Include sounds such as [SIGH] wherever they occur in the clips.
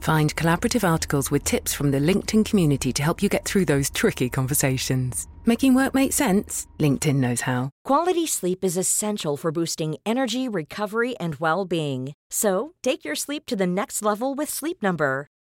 Find collaborative articles with tips from the LinkedIn community to help you get through those tricky conversations. Making work make sense? LinkedIn knows how. Quality sleep is essential for boosting energy, recovery, and well being. So, take your sleep to the next level with Sleep Number.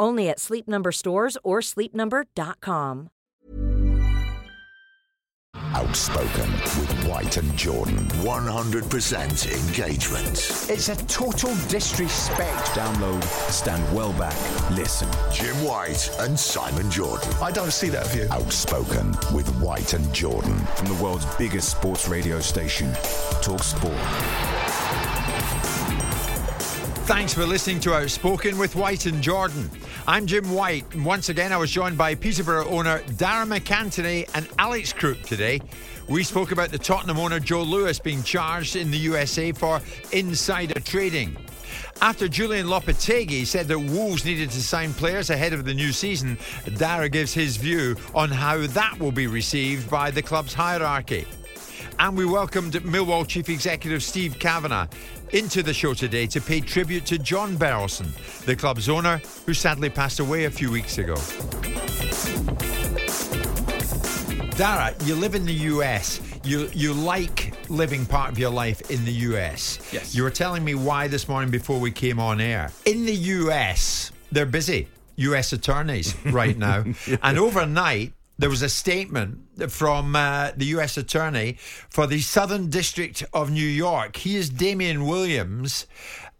Only at Sleep Number stores or sleepnumber.com. Outspoken with White and Jordan. 100% engagement. It's a total disrespect. Download, stand well back, listen. Jim White and Simon Jordan. I don't see that view. Outspoken with White and Jordan. From the world's biggest sports radio station, Talk Sport. Thanks for listening to Outspoken with White and Jordan. I'm Jim White, and once again I was joined by Peterborough owner Darragh MacAnthony and Alex Crook today. We spoke about the Tottenham owner Joe Lewis being charged in the USA for insider trading. After Julian Lopetegui said that Wolves needed to sign players ahead of the new season, Darragh gives his view on how that will be received by the club's hierarchy. And we welcomed Millwall Chief Executive Steve Kavanagh into the show today to pay tribute to John Berylson, the club's owner, who sadly passed away a few weeks ago. Darragh, you live in the US. You you like living part of your life in the US. Yes. You were telling me why this morning before we came on air. In the US, they're busy. US attorneys [LAUGHS] right now. And overnight, there was a statement from uh, the U.S. Attorney for the Southern District of New York. He is Damian Williams,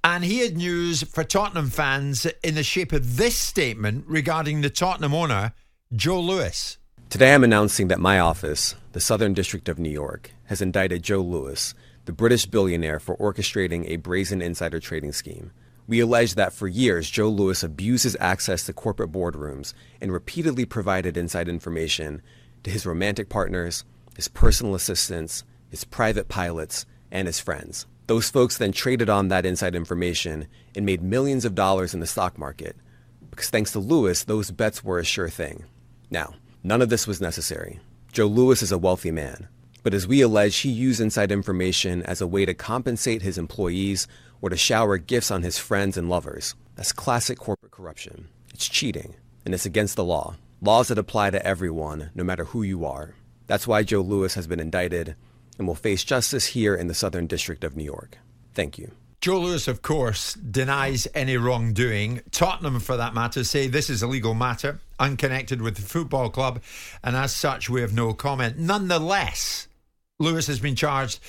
and he had news for Tottenham fans in the shape of this statement regarding the Tottenham owner, Joe Lewis. Today I'm announcing that my office, the Southern District of New York, has indicted Joe Lewis, the British billionaire, for orchestrating a brazen insider trading scheme. We allege that for years, Joe Lewis abused his access to corporate boardrooms and repeatedly provided inside information to his romantic partners, his personal assistants, his private pilots, and his friends. Those folks then traded on that inside information and made millions of dollars in the stock market, because thanks to Lewis, those bets were a sure thing. Now, none of this was necessary. Joe Lewis is a wealthy man, but as we allege, he used inside information as a way to compensate his employees or to shower gifts on his friends and lovers. That's classic corporate corruption. It's cheating, and it's against the law. Laws that apply to everyone, no matter who you are. That's why Joe Lewis has been indicted and will face justice here in the Southern District of New York. Thank you. Joe Lewis, of course, denies any wrongdoing. Tottenham, for that matter, say this is a legal matter, unconnected with the football club, and as such, we have no comment. Nonetheless, Lewis has been charged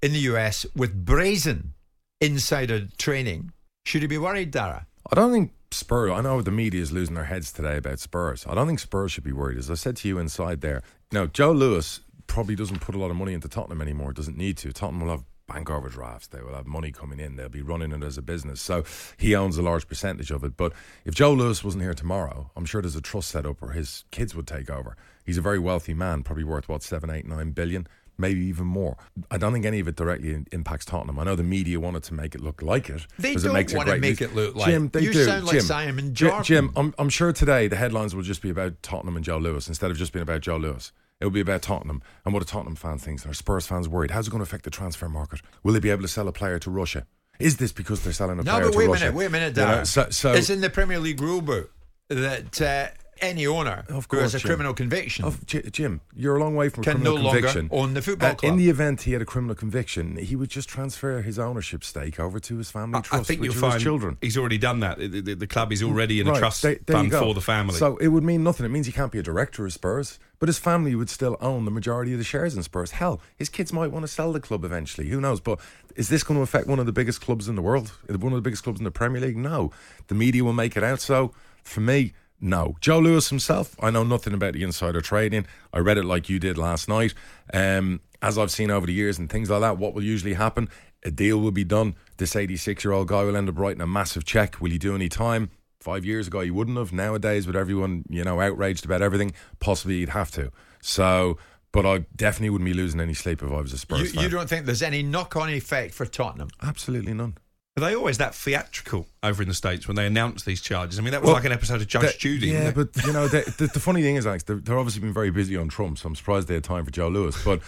in the US with brazen insider training. Should he be worried, Darragh? I don't think Spurs. I know the media is losing their heads today about Spurs. I don't think Spurs should be worried. As I said to you inside there, know, Joe Lewis probably doesn't put a lot of money into Tottenham anymore. Doesn't need to. Tottenham will have bank overdrafts. They will have money coming in. They'll be running it as a business. So he owns a large percentage of it. But if Joe Lewis wasn't here tomorrow, I'm sure there's a trust set up where his kids would take over. He's a very wealthy man, probably worth what seven, eight, nine billion maybe even more. I don't think any of it directly impacts Tottenham. I know the media wanted to make it look like it. They don't it makes want it to make it look like Jim. They you do. sound like Jim, Simon Jim, Jordan. Jim I'm, I'm sure today the headlines will just be about Tottenham and Joe Lewis instead of just being about Joe Lewis. It will be about Tottenham and what a Tottenham fan thinks. Are Spurs fans worried? How's it going to affect the transfer market? Will they be able to sell a player to Russia? Is this because they're selling a no, player but to wait Russia? a minute, wait a minute, You know, so, so it's in the Premier League rulebook that uh, any owner Of who has course, a Jim. criminal conviction Of Jim, you're a long way from a Can criminal no longer conviction. own the football Uh, club. In the event he had a criminal conviction, he would just transfer his ownership stake over to his family I, I trust, think which you'll his children. he's already done that. The, the- the club is already in a trust there fund for the family. So it would mean nothing. It means he can't be a director of Spurs, but his family would still own the majority of the shares in Spurs. Hell, his kids might want to sell the club eventually. Who knows? But is this going to affect one of the biggest clubs in the world? One of the biggest clubs in the Premier League? No. The media will make it out. So for me, no. Joe Lewis himself, I know nothing about the insider trading. I read it like you did last night. Um, as I've seen over the years and things like that, what will usually happen? A deal will be done. This 86 year old guy will end up writing a massive check. Will he do any time? Five years ago, he wouldn't have. Nowadays, with everyone, you know, outraged about everything, possibly he'd have to. So, but I definitely wouldn't be losing any sleep if I was a Spurs You, fan. you don't think there's any knock-on effect for Tottenham? Absolutely none. Are they always that theatrical over in the States when they announce these charges? I mean, that was Well, like an episode of Judge That- Judy. Yeah, but you know, the, [LAUGHS] the, the funny thing is, Alex, they're, they're obviously been very busy on Trump, so I'm surprised they had time for Joe Lewis. But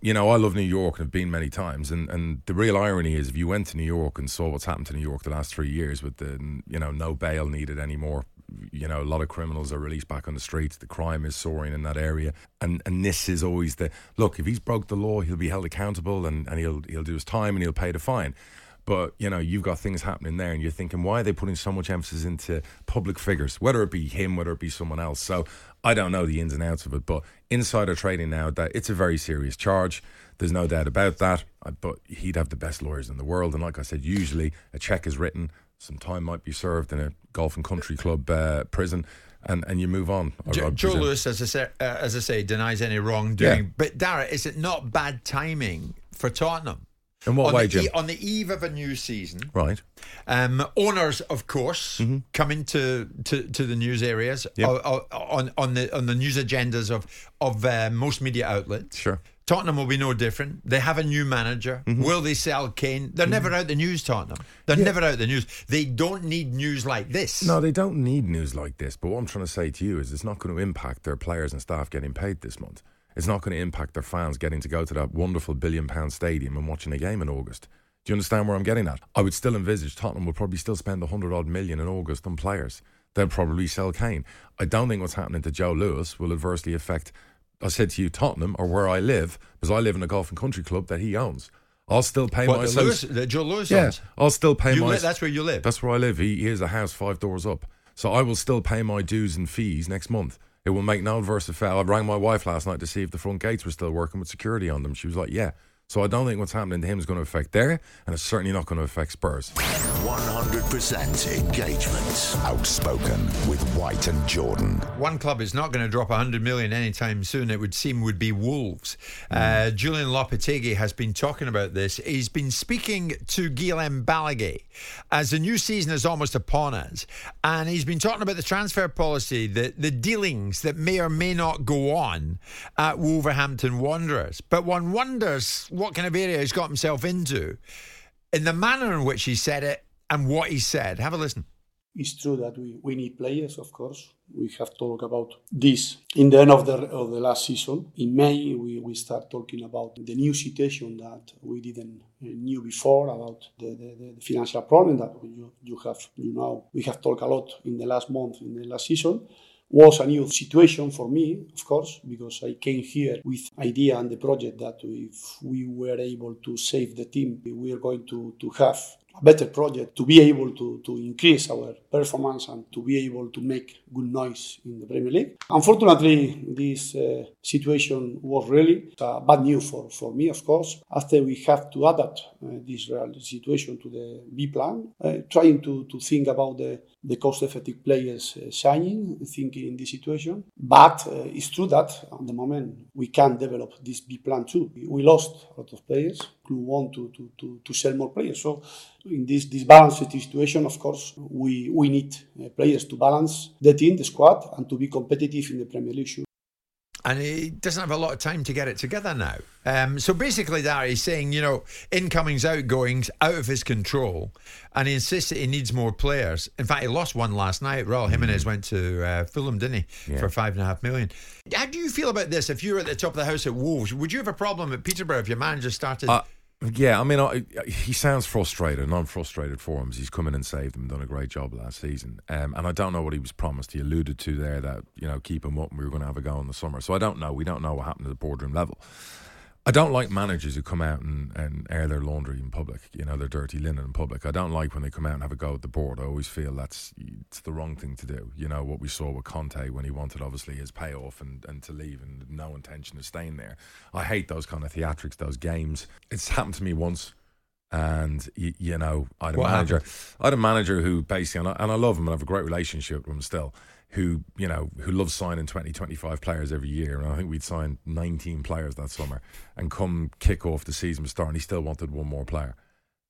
you know, I love New York and have been many times, and and the real irony is, if you went to New York and saw what's happened to New York the last three years, with the you know no bail needed anymore. You know, a lot of criminals are released back on the streets. The crime is soaring in that area, and and this is always the look. If he's broke the law, he'll be held accountable, and, and he'll he'll do his time, and he'll pay the fine. But you know, you've got things happening there, and you're thinking, why are they putting so much emphasis into public figures, whether it be him, whether it be someone else? So I don't know the ins and outs of it, but insider trading now, that it's a very serious charge. There's no doubt about that. But he'd have the best lawyers in the world, and like I said, usually a check is written, some time might be served in a golf and country club uh, prison, and and you move on. I Joe. Lewis, as I, say, uh, as I say, denies any wrongdoing. Yeah. But Darragh, is it not bad timing for Tottenham? In what on way, the, Jim? on the eve of a new season, Right. um, owners, of course, Mm-hmm. come into to, to the news areas Yep. o- o- on on the on the news agendas of of uh, most media outlets. Sure. Tottenham will be no different. They have a new manager. Will they sell Kane? They're never out the news, Tottenham. They're Mm-hmm. Yeah. never out the news. They don't need news like this. No, they don't need news like this. But what I'm trying to say to you is it's not going to impact their players and staff getting paid this month. It's not going to impact their fans getting to go to that wonderful billion pound stadium and watching a game in August. Do you understand where I'm getting at? I would still envisage Tottenham would probably still spend the 100 odd million in August on players. They'll probably sell Kane. I don't think what's happening to Joe Lewis will adversely affect, I said to you, Tottenham or where I live, because I live in a golf and country club that he owns. I'll still pay What, my Lewis, Joe Lewis yeah, owns? I'll still pay You my. li- that's where you live? That's where I live. He, he has a house five doors up, so I will still pay my dues and fees next month. It will make no adverse effect. I rang my wife last night to see if the front gates were still working with security on them. She was like, "Yeah." So I don't think what's happening to him is going to affect there, and it's certainly not going to affect Spurs. 100% engagement. Outspoken with White and Jordan. One club is not going to drop 100 million anytime soon, it would seem, would be Wolves. Uh, Julian Lopetegui has been talking about this. He's been speaking to Guillem Balagué as the new season is almost upon us. And he's been talking about the transfer policy, the, the dealings that may or may not go on at Wolverhampton Wanderers. But one wonders what kind of area he's got himself into in the manner in which he said it and what he said. Have a listen. It's true that we, we need players, of course. We have talked about this in the end of the of the last season. In May, we, we start talking about the new situation that we didn't uh, knew before about the, the, the financial problem that you, you have you know we have talked a lot in the last month in the last season was a new situation for me, of course, because I came here with idea and the project that if we were able to save the team, we are going to, to have a better project to be able to, to increase our performance and to be able to make good noise in the Premier League. Unfortunately, this uh, situation was really uh, bad news for, for me, of course. After we have to adapt uh, this real situation to the B plan, uh, trying to, to think about the, the cost-effective players uh, signing, thinking in this situation. But uh, it's true that at the moment we can develop this B plan too. We lost a lot of players who want to, to, to, to sell more players. So in this, this balanced situation, of course, we, we need uh, players to balance the team, the squad, and to be competitive in the Premier League. And he doesn't have a lot of time to get it together now. Um, so basically, that he's saying, you know, incomings, outgoings, out of his control, and he insists that he needs more players. In fact, he lost one last night. Raul Jimenez went to uh, Fulham, didn't he, Yeah. for five and a half million? How do you feel about this? If you were at the top of the house at Wolves, would you have a problem at Peterborough if your manager started? Uh, Yeah, I mean, I, he sounds frustrated, and I'm frustrated for him. He's come in and saved them, done a great job last season. Um, and I don't know what he was promised. He alluded to there that you know keep him up, and we were going to have a go in the summer. So I don't know. We don't know what happened at the boardroom level. I don't like managers who come out and, and air their laundry in public, you know, their dirty linen in public. I don't like when they come out and have a go at the board. I always feel that's it's the wrong thing to do. You know, what we saw with Conte when he wanted, obviously, his payoff and, and to leave and no intention of staying there. I hate those kind of theatrics, those games. It's happened to me once. And you, know, I had a What manager. happened? I had a manager who basically, and I, and I love him and I have a great relationship with him still. Who you know who loves signing 20, 25 players every year, and I think we'd signed nineteen players that summer. And come kick off the season was and he still wanted one more player,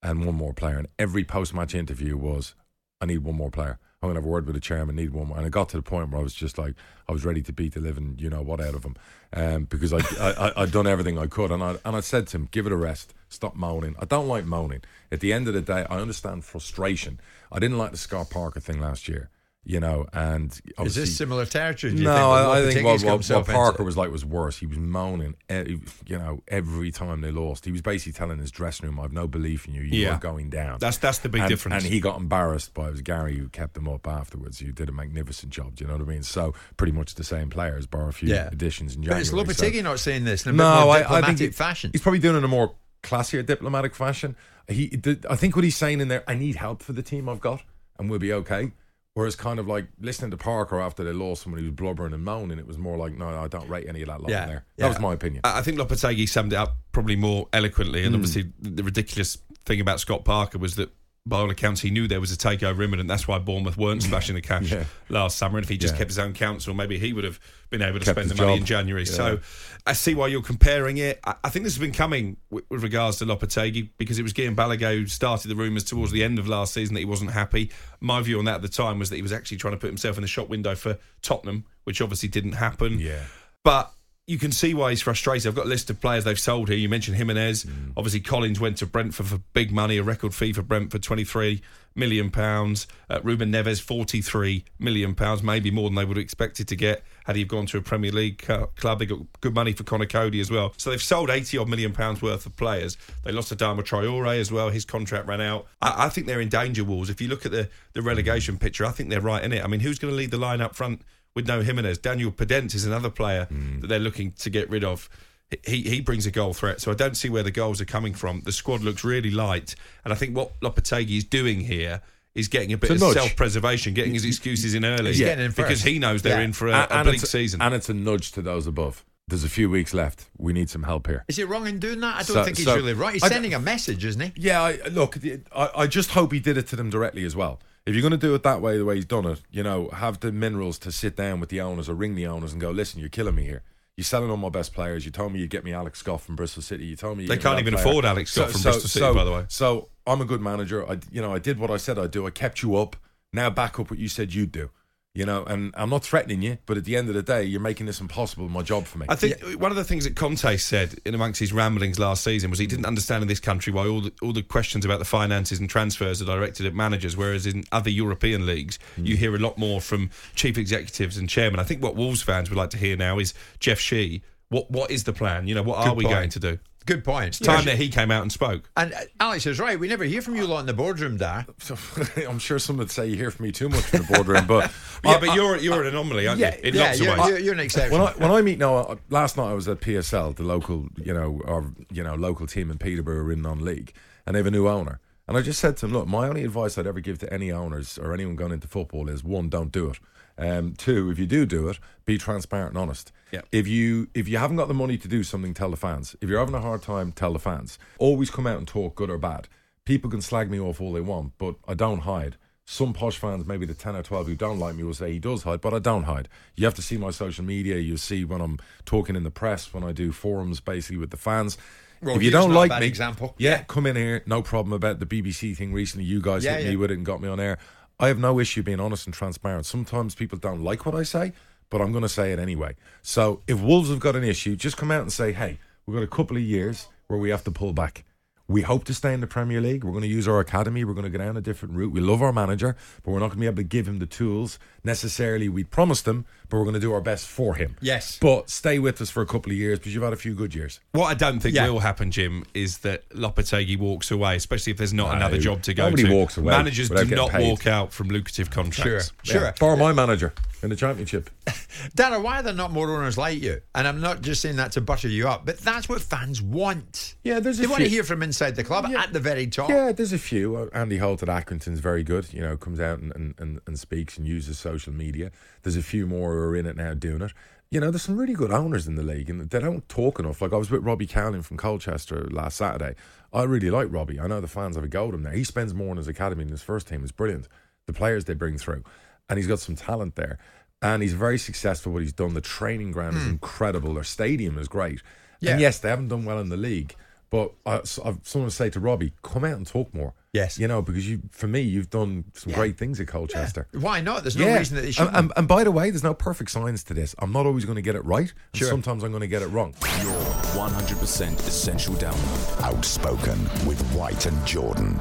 and one more player. And every post match interview was, "I need one more player. I'm gonna have a word with the chairman. Need one more." And it got to the point where I was just like, I was ready to beat the living, you know what, out of him, um, because I, I, I I'd done everything I could, and I and I said to him, "Give it a rest. Stop moaning. I don't like moaning. At the end of the day, I understand frustration. I didn't like the Scott Parker thing last year." You know, and Is this similar territory? Do you no, think, I, I think what, what, what Parker was like was worse. He was moaning, you know, every time they lost. He was basically telling his dressing room, "I have no belief in you. You Yeah. are going down." That's- that's the big And- difference. And he got embarrassed by it was Gary who kept him up afterwards. Who did a magnificent job. Do you know what I mean? So pretty much the same players, bar a few Yeah. additions in But January. is so- Lopetegui not saying this in a no, more I, I diplomatic think he- fashion? He's probably doing it in a more classier diplomatic fashion. He, I think what he's saying in there, I need help for the team I've got, and we'll be okay. Whereas, kind of like listening to Parker after they lost, when he was blubbering and moaning, it was more like, no, I don't rate any of that lot Yeah, there. yeah. That was my opinion. I I think Lopetegui summed it up probably more eloquently, and Mm. obviously the ridiculous thing about Scott Parker was that. By all accounts, he knew there was a takeover imminent. And that's why Bournemouth weren't mm. splashing the cash Yeah. last summer. And if he just Yeah. kept his own counsel, maybe he would have been able to Kept spend the money job. in January. Yeah. So I see why you're comparing it. I, I think this has been coming with, with regards to Lopetegui because it was Guillem Balagué who started the rumours towards the end of last season that he wasn't happy. My view on that at the time was that he was actually trying to put himself in the shop window for Tottenham, which obviously didn't happen. Yeah. But you can see why he's frustrated. I've got a list of players they've sold here. You mentioned Jimenez. Mm. Obviously, Collins went to Brentford for big money, a record fee for Brentford, twenty-three million pounds. Uh, Ruben Neves, forty-three million pounds, maybe more than they would have expected to get had he gone to a Premier League cu- club. They got good money for Conor Coady as well. So they've sold eighty odd million pounds worth of players. They lost Adama Traore as well. His contract ran out. I, I think they're in danger, Wolves. If you look at the the relegation picture, I think they're right in it. I mean, who's going to lead the line up front? With no Jimenez. Daniel Podence is another player Hmm. that they're looking to get rid of. He he brings a goal threat, so I don't see where the goals are coming from. The squad looks really light, and I think what Lopetegui is doing here is getting a bit It's a of self-preservation, getting his excuses in early, He's getting in because first. he knows they're Yeah. in for a, And- a bleak it's- season. And it's a nudge to those above. There's a few weeks left. We need some help here. Is he wrong in doing that? I don't So- think he's so- really right. He's I- sending a message, isn't he? Yeah, I, look, I, I just hope he did it to them directly as well. If you're going to do it that way, the way he's done it, you know, have the minerals to sit down with the owners or ring the owners and go, listen, you're killing me here. You're selling all my best players. You told me you'd get me Alex Scott from Bristol City. You told me They can't even player. afford Alex Scott from Bristol City, so- by the way. So I'm a good manager. I, you know, I did what I said I'd do. I kept you up. Now back up what you said you'd do. You know, and I'm not threatening you, but at the end of the day, you're making this impossible. My job for me. I think one of the things that Conte said in amongst his ramblings last season was he didn't understand in this country why all the, all the questions about the finances and transfers are directed at managers, whereas in other European leagues hmm. you hear a lot more from chief executives and chairmen. I think what Wolves fans would like to hear now is Jeff Shi. What what is the plan? You know, what are Good we point. going to do? Good point. It's time that he came out and spoke. And uh, Alex is right. We never hear from you a lot in the boardroom, Dar. [LAUGHS] I'm sure some would say you hear from me too much from the boardroom, but [LAUGHS] Yeah, I- but you're you're an anomaly, aren't Yeah, you? In yeah, lots you're, of ways. you're, you're an exception. when I when I meet Noah last night, I was at PSL, the local you know our you know local team in Peterborough are in non-league, and they have a new owner. And I just said to him, look, my only advice I'd ever give to any owners or anyone going into football is one, don't do it. Um, two, if you do do it, be transparent and honest. Yeah. If you if you haven't got the money to do something, tell the fans. If you're having a hard time, tell the fans. Always come out and talk, good or bad. People can slag me off all they want, but I don't hide. Some posh fans, maybe the 10 or 12 who don't like me, will say he does hide, but I don't hide. You have to see my social media. You see when I'm talking in the press, when I do forums basically with the fans. If you don't like me, example. yeah, come in here. No problem about the BBC thing recently. You guys Yeah, hit yeah. me with it and got me on air. I have no issue being honest and transparent. Sometimes people don't like what I say, but I'm going to say it anyway. So if Wolves have got an issue, just come out and say, hey, we've got a couple of years where we have to pull back. We hope to stay in the Premier League. We're going to use our academy. We're going to go down a different route. We love our manager, but we're not going to be able to give him the tools necessarily we promised him, but we're going to do our best for him. Yes. But stay with us for a couple of years because you've had a few good years. What I don't think Yeah. will happen, Jim, is that Lopetegui walks away, especially if there's not No, another job to go nobody to. walks away Managers do not paid. walk out from lucrative contracts. Sure. Yeah. Bar my manager in the championship. [LAUGHS] Darragh, why are there not more owners like you? And I'm not just saying that to butter you up, but that's what fans want. Yeah, there's a few. they want to hear from inside the club at the very top. Yeah, there's a few. Uh, Andy Holt at Accrington's very good. You know, comes out and, and, and, and speaks and uses social media. There's a few more who are in it now doing it. You know, there's some really good owners in the league, and they don't talk enough. Like I was with Robbie Cowling from Colchester last Saturday. I really like Robbie. I know the fans have a go at him now. He spends more in his academy than his first team. It's brilliant. The players they bring through, and he's got some talent there. And he's very successful. What he's done, the training ground is hmm. incredible. Their stadium is great. Yeah. And yes, they haven't done well in the league, but I, I've someone to say to Robbie, come out and talk more. Yes, you know because you, for me, you've done some Yeah. great things at Colchester. Why not? There's no Yeah. reason that they And, shouldn't. and, and by the way, there's no perfect science to this. I'm not always going to get it right. and Sure. Sometimes I'm going to get it wrong. Your 100% essential download. Outspoken with White and Jordan.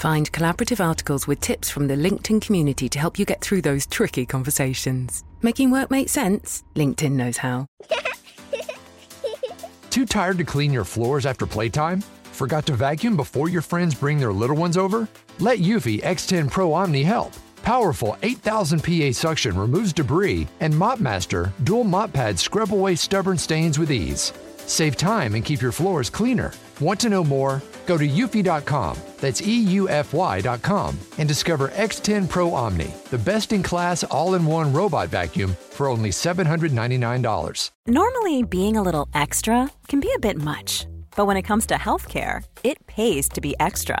Find collaborative articles with tips from the LinkedIn community to help you get through those tricky conversations. Making work make sense? LinkedIn knows how. [LAUGHS] Too tired to clean your floors after playtime? Forgot to vacuum before your friends bring their little ones over? Let Eufy X10 Pro Omni help. Powerful 8000 PA suction removes debris, and MopMaster dual mop pads scrub away stubborn stains with ease. Save time and keep your floors cleaner. Want to know more? Go to eufy.com, that's EUFY.com, and discover X10 Pro Omni, the best in class all in one robot vacuum for only $799. Normally, being a little extra can be a bit much, but when it comes to healthcare, it pays to be extra.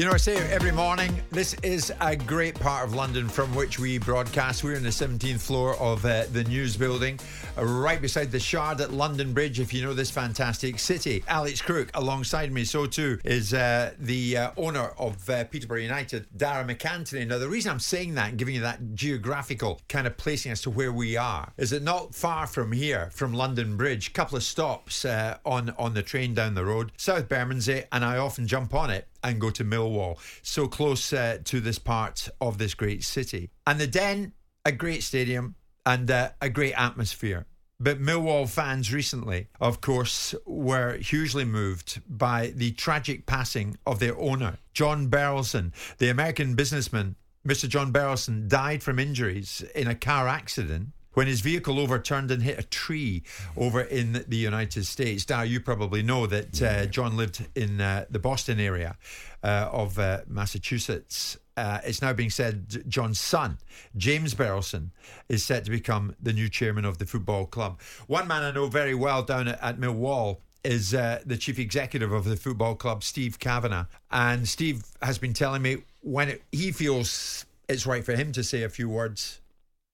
You know, I say every morning, this is a great part of London from which we broadcast. We're in the 17th floor of uh, the news building, uh, right beside the Shard at London Bridge, if you know this fantastic city. Alex Crook alongside me, so too is uh, the uh, owner of uh, Peterborough United, Darragh MacAnthony. Now, the reason I'm saying that and giving you that geographical kind of placing as to where we are is that not far from here, from London Bridge, couple of stops uh, on, on the train down the road, South Bermondsey, and I often jump on it and go to Millwall, so close uh, to this part of this great city. And the Den, a great stadium and uh, a great atmosphere. But Millwall fans recently, of course, were hugely moved by the tragic passing of their owner, John Berylson, the American businessman. Mr. John Berylson died from injuries in a car accident when his vehicle overturned and hit a tree over in the United States. Now, you probably know that uh, John lived in uh, the Boston area uh, of uh, Massachusetts. Uh, it's now being said John's son, James Berylson, is set to become the new chairman of the football club. One man I know very well down at, at Millwall is uh, the chief executive of the football club, Steve Kavanagh. And Steve has been telling me when it, he feels it's right for him to say a few words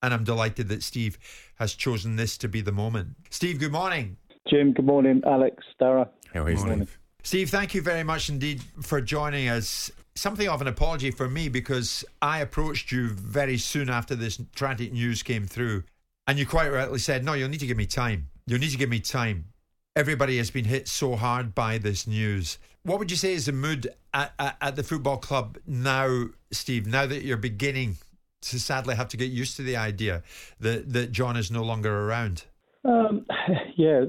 and I'm delighted that Steve has chosen this to be the moment. Steve, good morning. Jim, good morning. Alex, Darragh. How are you, Steve? Steve, thank you very much indeed for joining us. Something of an apology for me because I approached you very soon after this tragic news came through, and you quite rightly said, No, you'll need to give me time. You'll need to give me time. Everybody has been hit so hard by this news. What would you say is the mood at, at, at the football club now, Steve, now that you're beginning to sadly have to get used to the idea that, that John is no longer around? Um, [LAUGHS] yeah,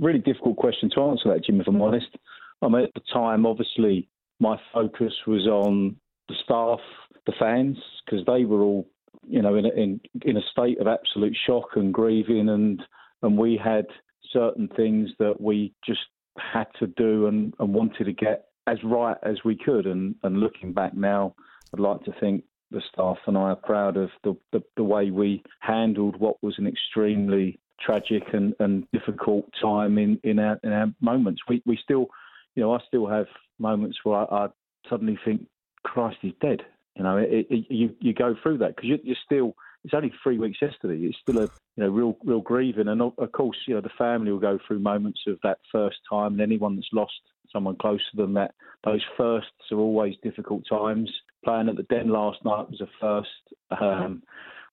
really difficult question to answer that, Jim, if I'm honest. I mean, at the time, obviously, my focus was on the staff, the fans because they were all, you know, in a, in in a state of absolute shock and grieving, and and we had certain things that we just had to do and, and wanted to get as right as we could. And and looking back now, I'd like to think the staff and I are proud of the, the, the way we handled what was an extremely tragic and, and difficult time in, in our in our moments. We we still, you know, I still have moments where I, I suddenly think, Christ, he's dead. You know, it, it, you you go through that because you, you're still. It's only three weeks yesterday. It's still a you know real real grieving, and of course you know the family will go through moments of that first time, and anyone that's lost someone close to them, that those firsts are always difficult times. Playing at the Den last night was a first. Um,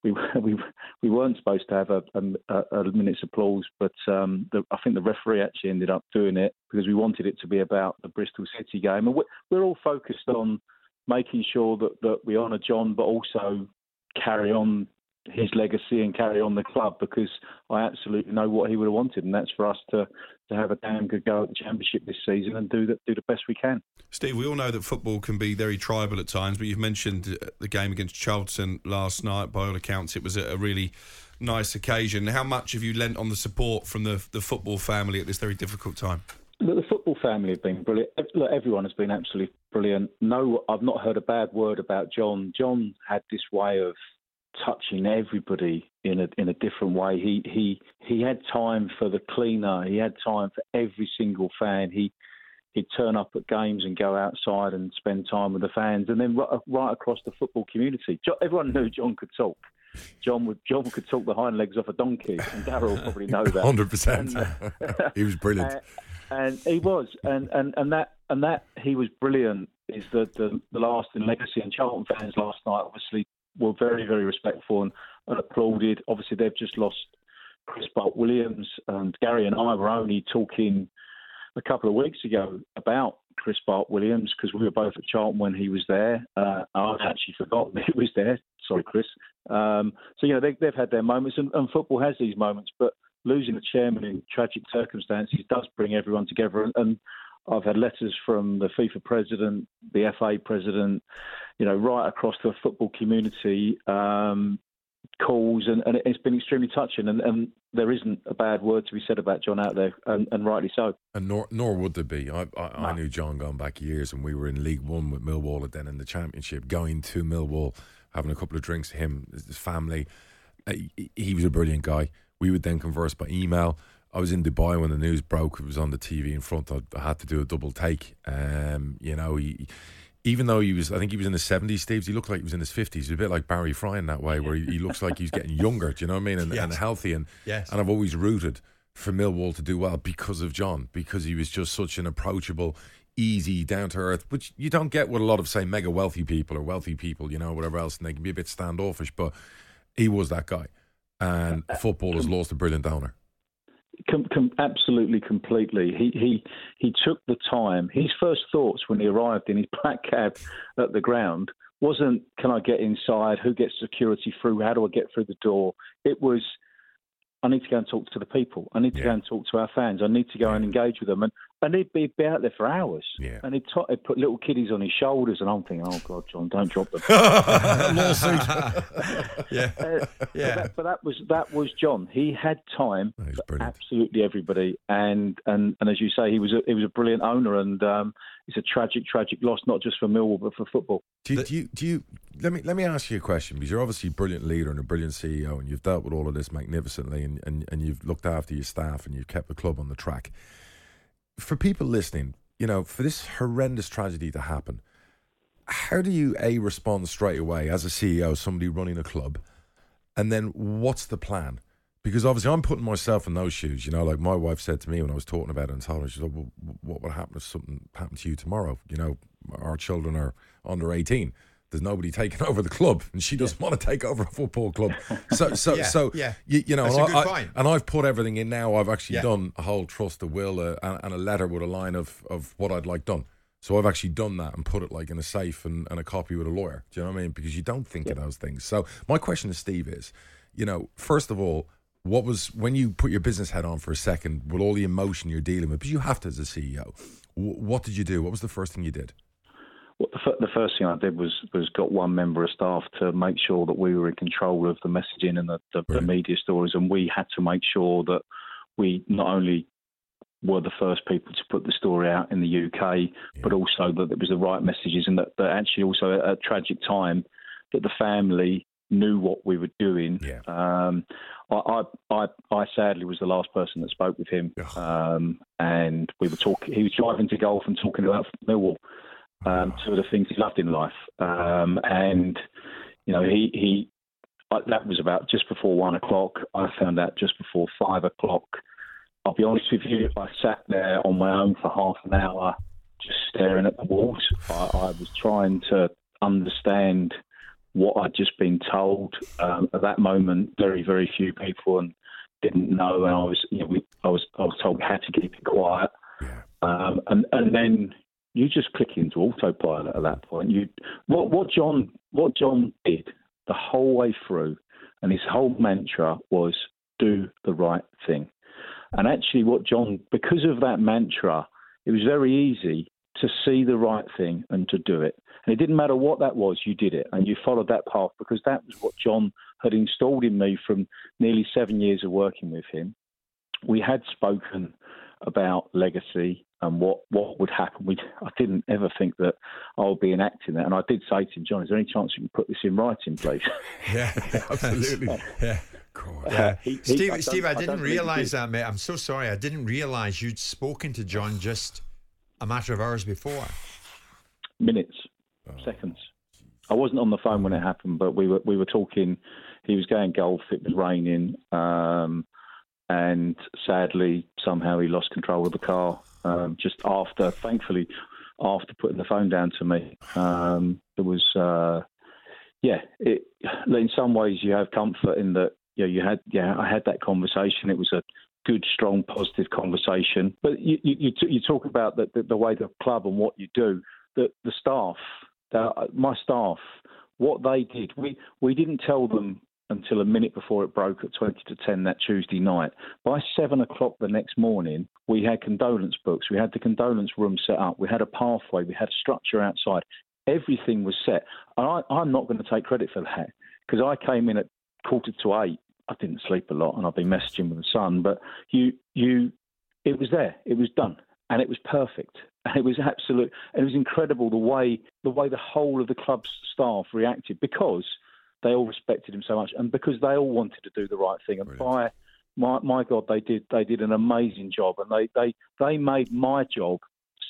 we [LAUGHS] we we weren't supposed to have a, a, a minute's applause, but um, the, I think the referee actually ended up doing it because we wanted it to be about the Bristol City game, and we're, we're all focused on making sure that that we honour John, but also carry on his legacy and carry on the club because I absolutely know what he would have wanted, and that's for us to, to have a damn good go at the championship this season and do the, do the best we can. Steve, we all know that football can be very tribal at times, but you've mentioned uh, the game against Charlton last night. By all accounts, it was a, really nice occasion. How much have you lent on the support from the the football family at this very difficult time? Look, the football family have been brilliant. Look, everyone has been absolutely brilliant. No, I've not heard a bad word about John. John had this way of touching everybody in a in a different way. He he he had time for the cleaner. He had time for every single fan. He he'd turn up at games and go outside and spend time with the fans, and then right, uh, right across the football community. Everyone knew John could talk. John would John could talk the hind legs off a donkey, and Daryl probably know that. [LAUGHS] Hundred percent. Uh, [LAUGHS] he was brilliant, [LAUGHS] and, and, he was, and, and and that and that he was brilliant. Is the the, the lasting legacy, and Charlton fans last night obviously were very, very respectful and, and applauded. Obviously, they've just lost Chris Bart Williams, and Gary and I were only talking a couple of weeks ago about Chris Bart Williams because we were both at Charlton when he was there. Uh, I'd actually forgotten [LAUGHS] he was there. Sorry, Chris. Um, so, you know, they, have had their moments, and, and, football has these moments, but losing a chairman in tragic circumstances does bring everyone together. And, and I've had letters from the FIFA president, the FA president, you know, right across the football community, um, calls, and, and, it's been extremely touching. And, and, there isn't a bad word to be said about John out there, and, and rightly so. And nor, nor would there be. I, I, no. I, knew John going back years, and we were in League One with Millwall, and then in the Championship, going to Millwall, having a couple of drinks, him, his family. Uh, he, he was a brilliant guy. We would then converse by email. I was in Dubai when the news broke. It was on the TV in front. I, I had to do a double take. Um, you know, he, even though he was, I think he was in his seventies, Steve. He looked like he was in his fifties. He's A bit like Barry Fry in that way, where he, he looks like he's getting younger. Do you know what I mean? And, yes. and healthy. And yes. and I've always rooted for Millwall to do well because of John, because he was just such an approachable, easy, down to earth, which you don't get with a lot of say mega wealthy people or wealthy people, you know, whatever else, and they can be a bit standoffish. But he was that guy, and uh, uh, football has um, lost a brilliant owner. Com, com, absolutely, completely. He he he took the time. His first thoughts when he arrived in his [LAUGHS] black cab at the ground wasn't, "Can I get inside? Who gets security through? How do I get through the door?" It was, "I need to go and talk to the people. I need to yeah. go and talk to our fans. I need to go yeah. and engage with them." And and he'd be, be out there for hours. Yeah. And he'd, t- he'd, put little kiddies on his shoulders, and I'm thinking, oh God, John, don't drop them. [LAUGHS] Lawsuit. [LAUGHS] yeah, uh, yeah. But that, but that, was that was John. He had time for absolutely everybody, and, and and as you say, he was a, he was a brilliant owner, and um, it's a tragic, tragic loss, not just for Millwall but for football. Do you, do you, do you let me let me ask you a question because you're obviously a brilliant leader and a brilliant CEO, and you've dealt with all of this magnificently, and, and, and you've looked after your staff and you've kept the club on the track for people listening, you know, for this horrendous tragedy to happen, how do you a respond straight away as a CEO, somebody running a club, and then what's the plan? Because obviously, I'm putting myself in those shoes. You know, like my wife said to me when I was talking about it and told her, she said, "Well, what would happen if something happened to you tomorrow? You know, our children are under 18." There's nobody taking [LAUGHS] over the club, and she doesn't yeah. want to take over a football club. So, [LAUGHS] so, yeah, so, yeah. You, you, know, That's and, I, and I've put everything in now. I've actually yeah. done a whole trust of will uh, and, and, a letter with a line of, of what I'd like done. So I've actually done that and put it like in a safe and, and a copy with a lawyer. Do you know what I mean? Because you don't think of those things. So my question to Steve is, you know, first of all, what was when you put your business head on for a second with all the emotion you're dealing with? Because you have to as a CEO. What did you do? What was the first thing you did? The, first thing I did was was got one member of staff to make sure that we were in control of the messaging and the, the, the media stories, and we had to make sure that we not only were the first people to put the story out in the UK, but also that it was the right messages, and that, that actually also at a tragic time that the family knew what we were doing. Um, I, I, I, I sadly was the last person that spoke with him, um, and we were talking. He was driving to golf and talking about Millwall, um, two of the things he loved in life, um, and you know he he. I, that was about just before one o'clock. I found out just before five o'clock. I'll be honest with you, I sat there on my own for half an hour, just staring at the walls. I, I was trying to understand what I'd just been told. Um, at that moment, very, very few people and didn't know. And I was, you know, we, I was, I was told we had to keep it quiet. Um, and and then you just click into autopilot at that point. You what what John what John did the whole way through, and his whole mantra was do the right thing. And actually, what John, because of that mantra, it was very easy to see the right thing and to do it. And it didn't matter what that was, you did it and you followed that path because that was what John had installed in me from nearly seven years of working with him. We had spoken about legacy and what, what would happen. We, I didn't ever think that I would be enacting that. And I did say to him, John, is there any chance you can put this in writing, please? [LAUGHS] Yeah, [LAUGHS] absolutely. yeah. Yeah. He- he- Steve, I Steve, I I didn't don't think he realise that, mate. I'm so sorry. I didn't realise you'd spoken to John just a matter of hours before. minutes, seconds. I wasn't on the phone when it happened, but we were we were talking. He was going golf. It was raining, um, and sadly, somehow he lost control of the car um, just after. Thankfully, after putting the phone down to me, um, it was. Uh, yeah, it, in some ways you have comfort in that. Yeah, you had. Yeah, I had that conversation. It was a good, strong, positive conversation. But you you, you, talk about the, the the way the club and what you do. The the staff, the, my staff, what they did. We we didn't tell them until a minute before it broke at 20 to 10 that Tuesday night. By seven o'clock the next morning, we had condolence books. We had the condolence room set up. We had a pathway. We had a structure outside. Everything was set. And I, I'm not going to take credit for that because I came in at quarter to eight. I didn't sleep a lot and I've been messaging with the son, but you, you, it was there. It was done and it was perfect. And it was absolute. And it was incredible the way, the way the whole of the club's staff reacted because they all respected him so much, and because they all wanted to do the right thing. And by my my God, they did they did an amazing job, and they they they made my job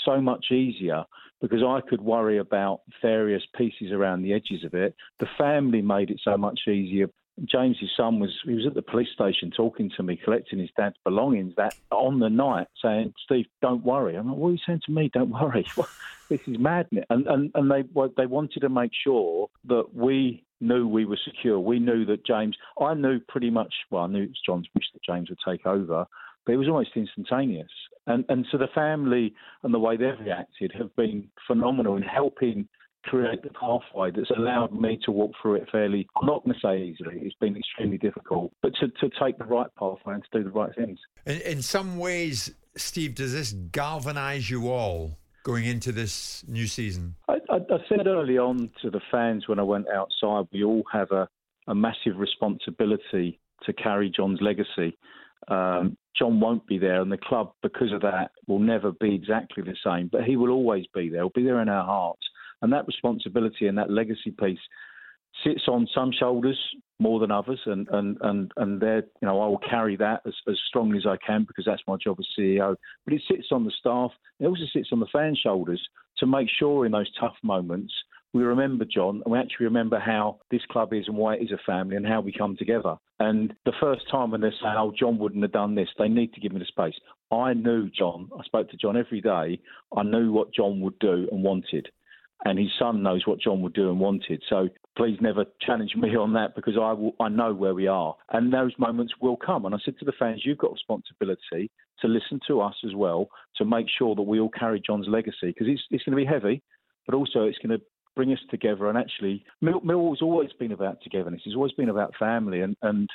so much easier because I could worry about various pieces around the edges of it. The family made it so much easier. James's son was he was at the police station talking to me, collecting his dad's belongings that on the night, saying, "Steve, don't worry." I'm like, "What are you saying to me? Don't worry. [LAUGHS] this is madness." And and and they they wanted to make sure that we knew we were secure. We knew that James. I knew pretty much. Well, I knew it was John's wish that James would take over, but it was almost instantaneous. And and so the family and the way they've reacted have been phenomenal in helping create the pathway that's allowed me to walk through it fairly. I'm not going to say easily. It's been extremely difficult, but to, to take the right pathway and to do the right things. In, in some ways, Steve, does this galvanise you all going into this new season? I, I, I said early on to the fans when I went outside, we all have a, a massive responsibility to carry John's legacy. Um, John won't be there, and the club, because of that, will never be exactly the same. But he will always be there. He'll be there in our hearts, and that responsibility and that legacy piece sits on some shoulders more than others, and and and and there, you know, I will carry that as, as strongly as I can because that's my job as CEO. But it sits on the staff. It also sits on the fan shoulders to make sure in those tough moments we remember John and we actually remember how this club is and why it is a family and how we come together. And the first time when they're saying, oh, John wouldn't have done this, they need to give me the space. I knew John. I spoke to John every day. I knew what John would do and wanted. And his son knows what John would do and wanted. So please never challenge me on that because I will, I know where we are. And those moments will come. And I said to the fans, you've got responsibility to listen to us as well, to make sure that we all carry John's legacy because it's, it's going to be heavy, but also it's going to bring us together. And actually, Mill- Millwall's always been about togetherness. It's always been about family. And, and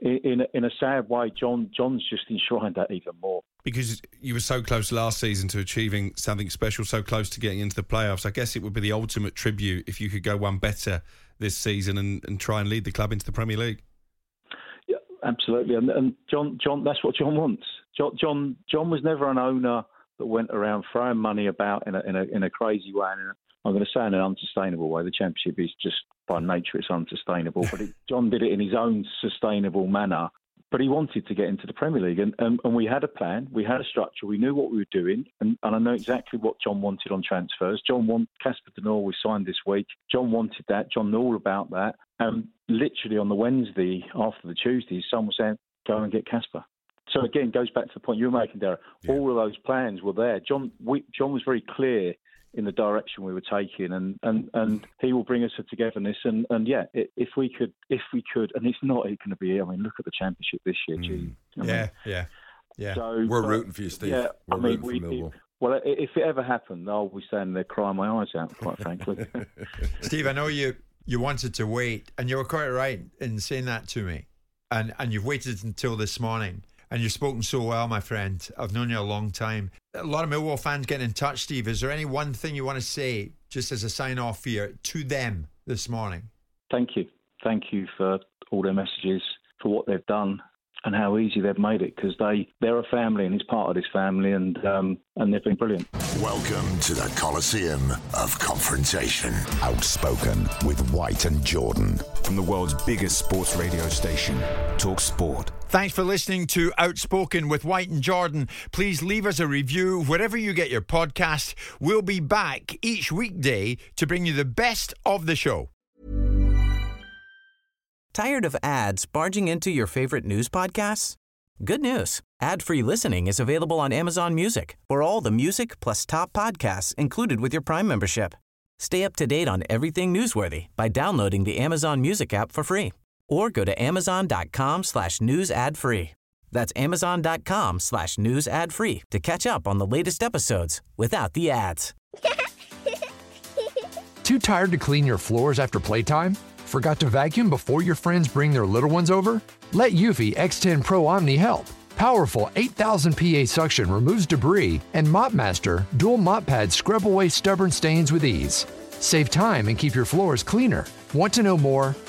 in in a, in a sad way, John John's just enshrined that even more. Because you were so close last season to achieving something special, so close to getting into the playoffs. I guess it would be the ultimate tribute if you could go one better this season and, and try and lead the club into the Premier League. Yeah, absolutely. And, and John, John, that's what John wants. John, John, John was never an owner that went around throwing money about in a in a, in a crazy way. And I'm going to say in an unsustainable way. The Championship is just by nature it's unsustainable. But it, [LAUGHS] John did it in his own sustainable manner. But he wanted to get into the Premier League, and, and, and we had a plan, we had a structure, we knew what we were doing, and, and I know exactly what John wanted on transfers. John wanted Casper De Norre we signed this week. John wanted that. John knew all about that. And literally on the Wednesday after the Tuesday, someone was saying, "Go and get Casper." So again, goes back to the point you were making, Derek. Yeah. All of those plans were there. John, we, John was very clear in the direction we were taking, and, and, and he will bring us to togetherness. And, and yeah, if we could, if we could, and it's not going to be. I mean, look at the championship this year. Mm. Gee, I yeah, yeah, yeah. So, we're but, rooting for you, Steve. Yeah, we're I mean, we, it, well, if it ever happened, I'll be standing there crying my eyes out. Quite frankly, [LAUGHS] Steve, I know you you wanted to wait, and you were quite right in saying that to me, and and you've waited until this morning and you've spoken so well, my friend. I've known you a long time. A lot of Millwall fans getting in touch, Steve. Is there any one thing you want to say, just as a sign off here, to them this morning? Thank you. Thank you for all their messages, for what they've done, and how easy they've made it because they they're a family and he's part of this family and um, and they've been brilliant. Welcome to the Coliseum of Confrontation. Outspoken with White and Jordan from the world's biggest sports radio station, Talk Sport. Thanks for listening to Outspoken with White and Jordan. Please leave us a review wherever you get your podcast. We'll be back each weekday to bring you the best of the show. Tired of ads barging into your favorite news podcasts? Good news. Ad-free listening is available on Amazon Music for all the music plus top podcasts included with your Prime membership. Stay up to date on everything newsworthy by downloading the Amazon Music app for free or go to amazon.com slash news ad free. That's amazon.com slash news ad free to catch up on the latest episodes without the ads. [LAUGHS] Too tired to clean your floors after playtime? Forgot to vacuum before your friends bring their little ones over? Let Eufy X10 Pro Omni help. Powerful 8000 PA suction removes debris, and MopMaster dual mop pads scrub away stubborn stains with ease. Save time and keep your floors cleaner. Want to know more?